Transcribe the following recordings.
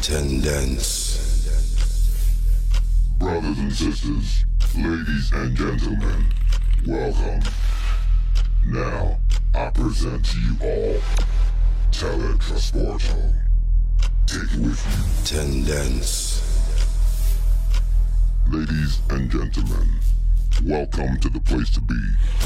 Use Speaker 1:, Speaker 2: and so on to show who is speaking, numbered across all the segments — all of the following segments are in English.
Speaker 1: Tendence. Brothers and sisters, ladies and gentlemen, welcome. Now, I present to you all Teletrasporto. Take it with you. Tendence. Ladies and gentlemen, welcome to the place to be.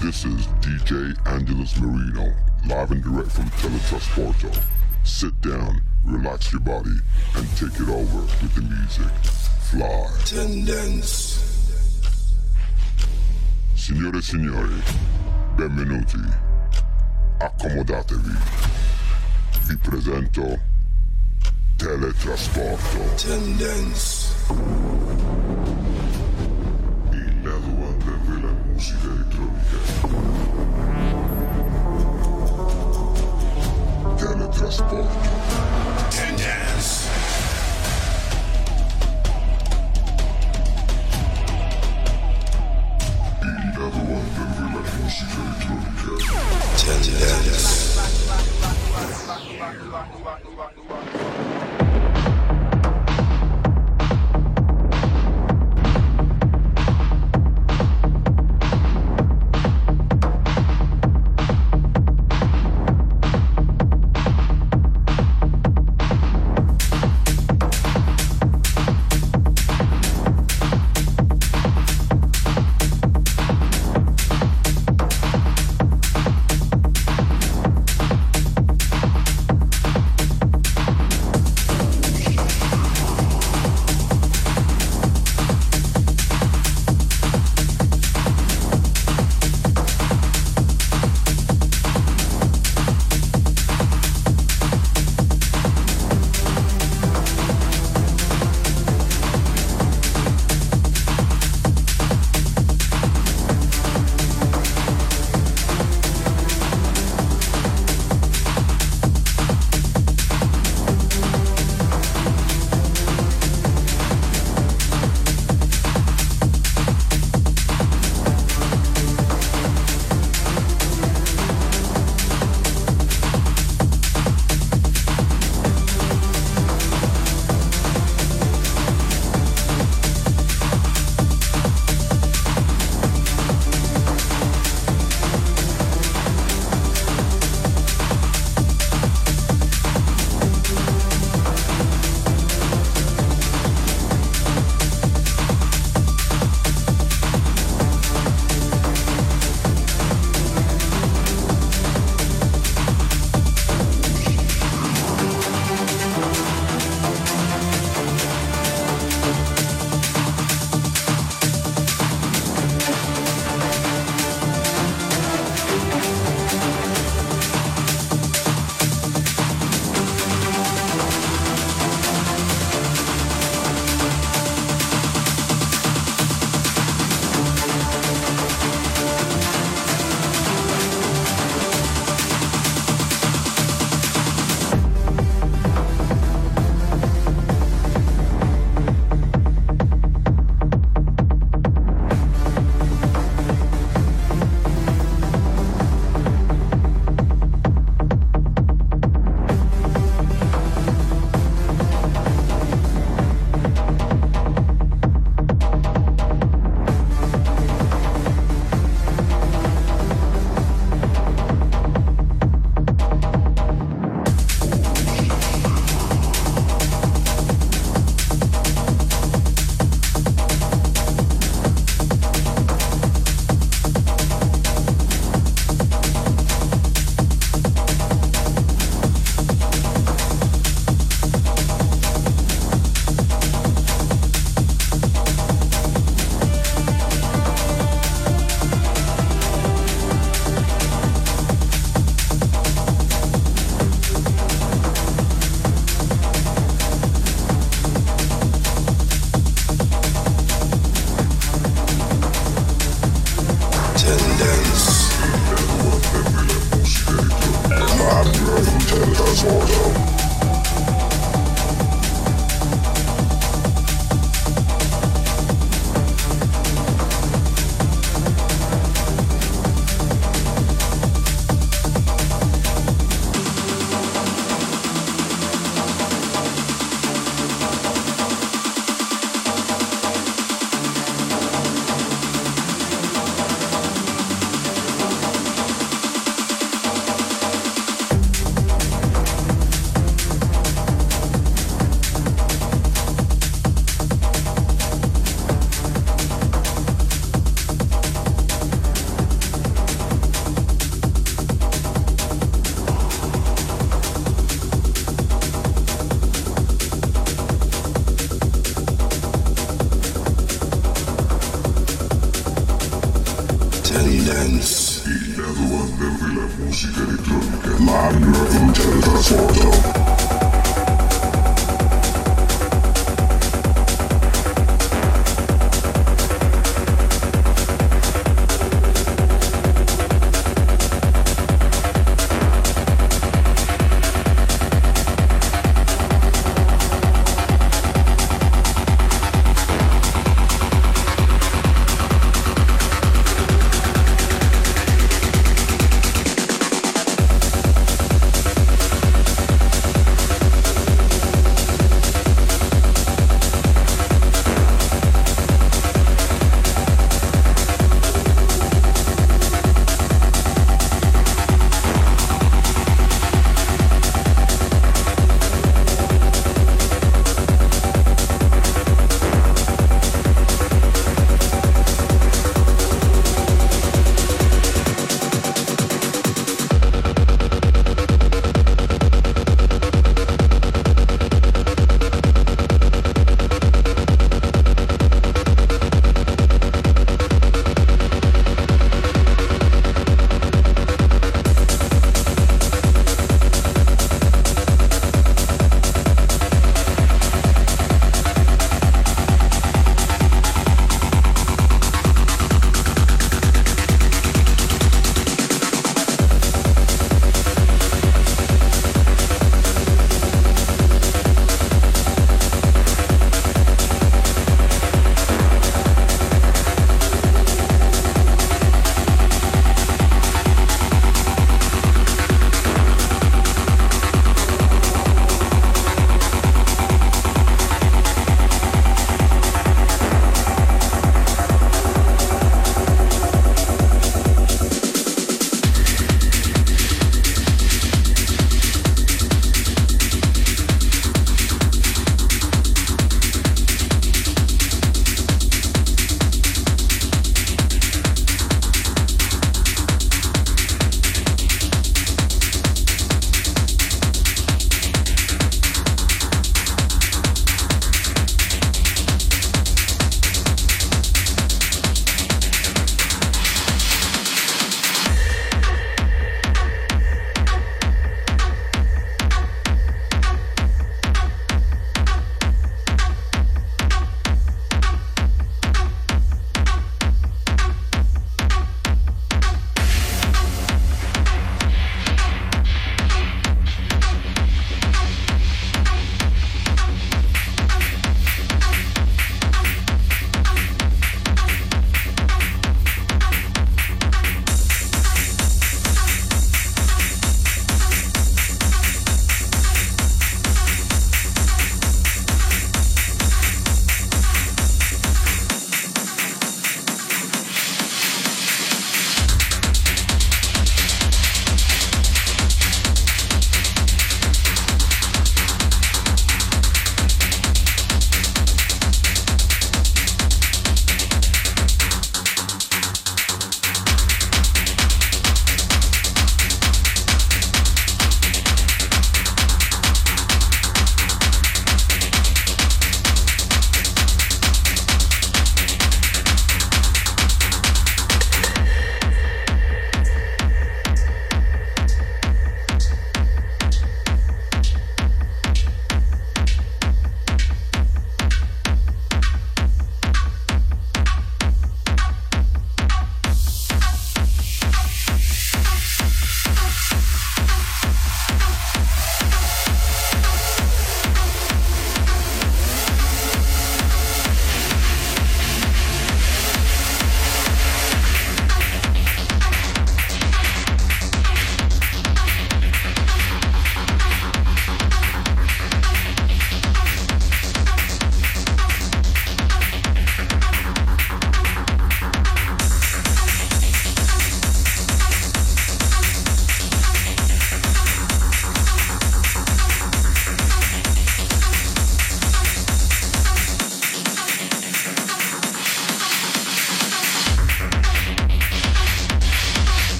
Speaker 1: This is DJ Angelus Marino, live and direct from Teletrasporto. Sit down, relax your body, and take it over with the music. Fly. Tendence. Signore e signori, benvenuti. Accomodatevi. Vi presento Teletrasporto. Tendence. Teletrasporto. Tendence. Il lato della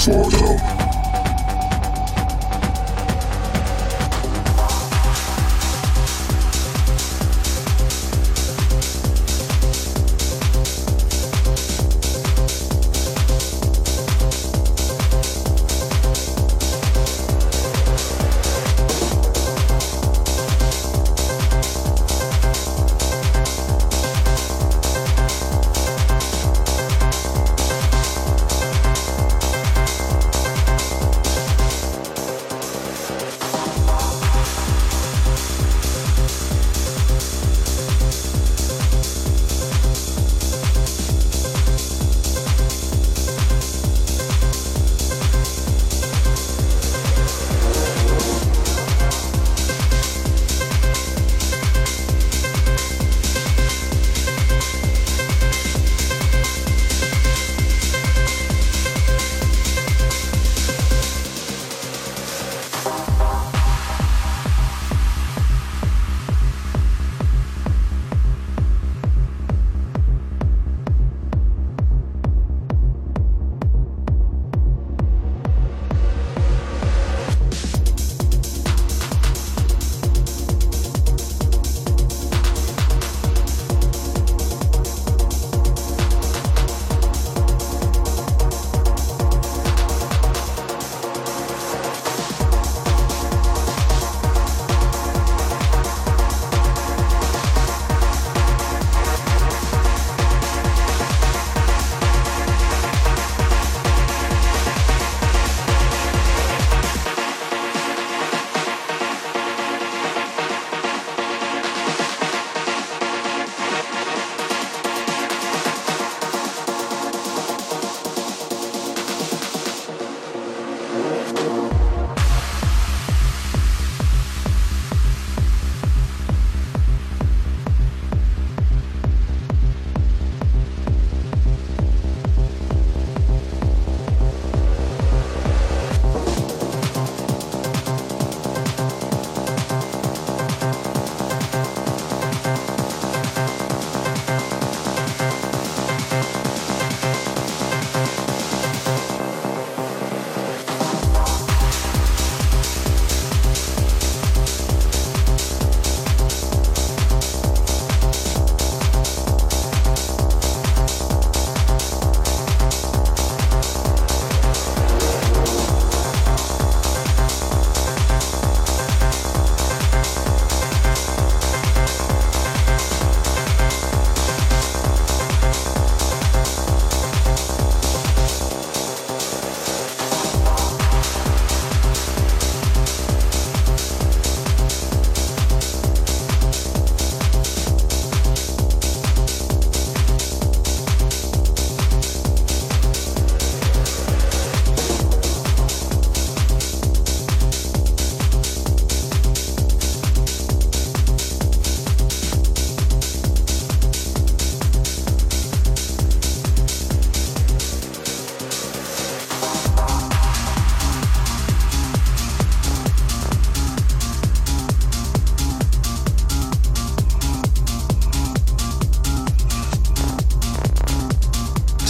Speaker 1: Florida.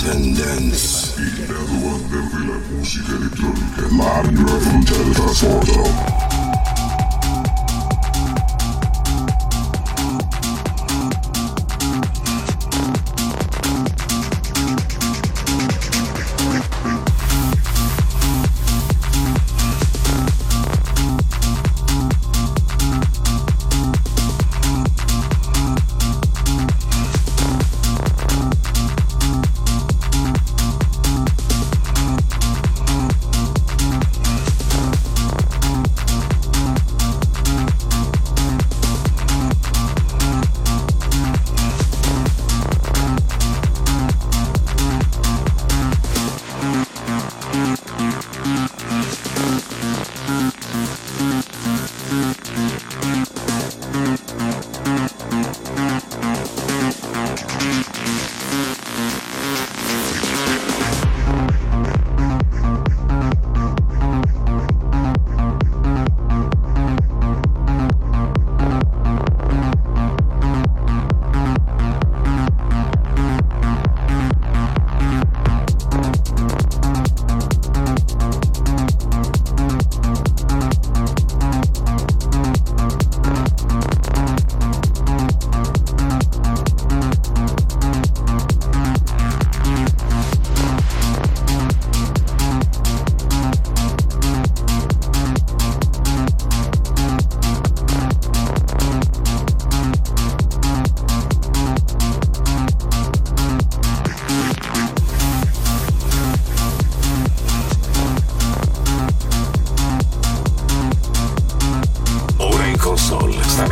Speaker 2: Attendance. Y graduantes de la música electrónica. Mario Funchal Transporto.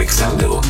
Speaker 3: Alexanderu.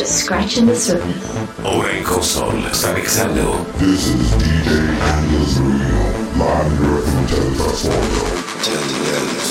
Speaker 3: Just scratching the surface.
Speaker 4: Ora in console sta mixando
Speaker 2: This is DJ Angelus Marino, live and direct from
Speaker 5: Teletrasporto.
Speaker 1: Tendence.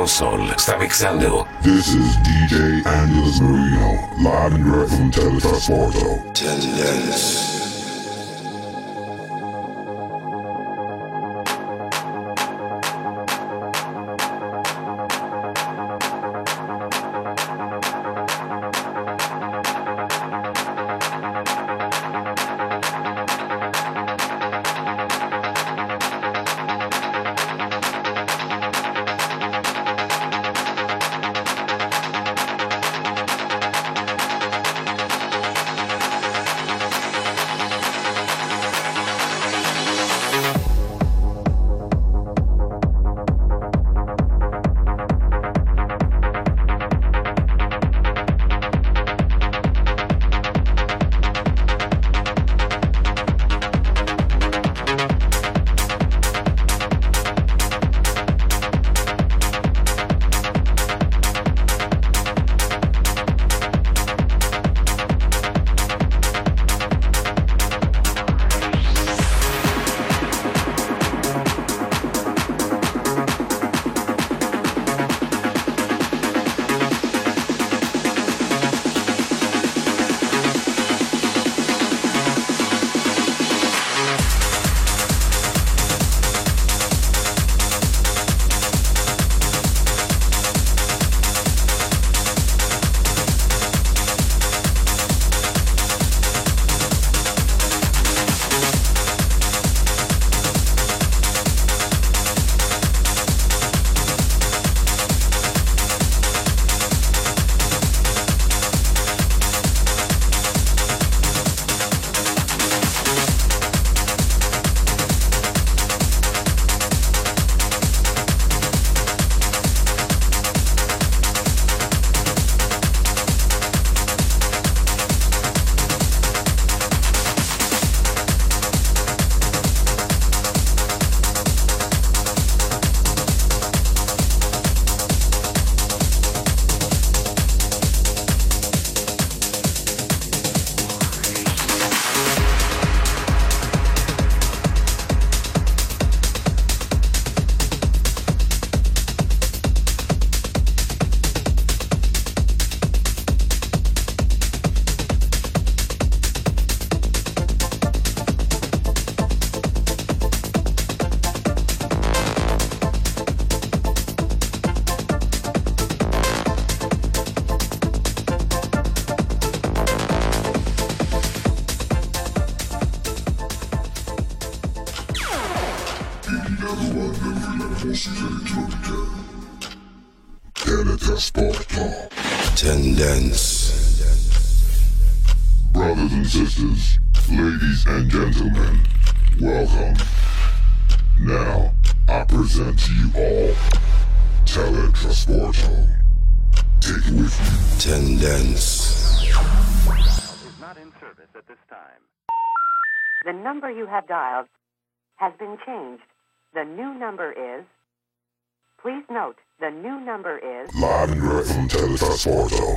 Speaker 4: Console sta mixando.
Speaker 1: This is DJ Angelus Marino, live and direct from Teletrasporto.
Speaker 4: Tendenz.
Speaker 6: Number you have dialed has been changed. The new number is. Please note, the new number is.
Speaker 1: Live and direct from.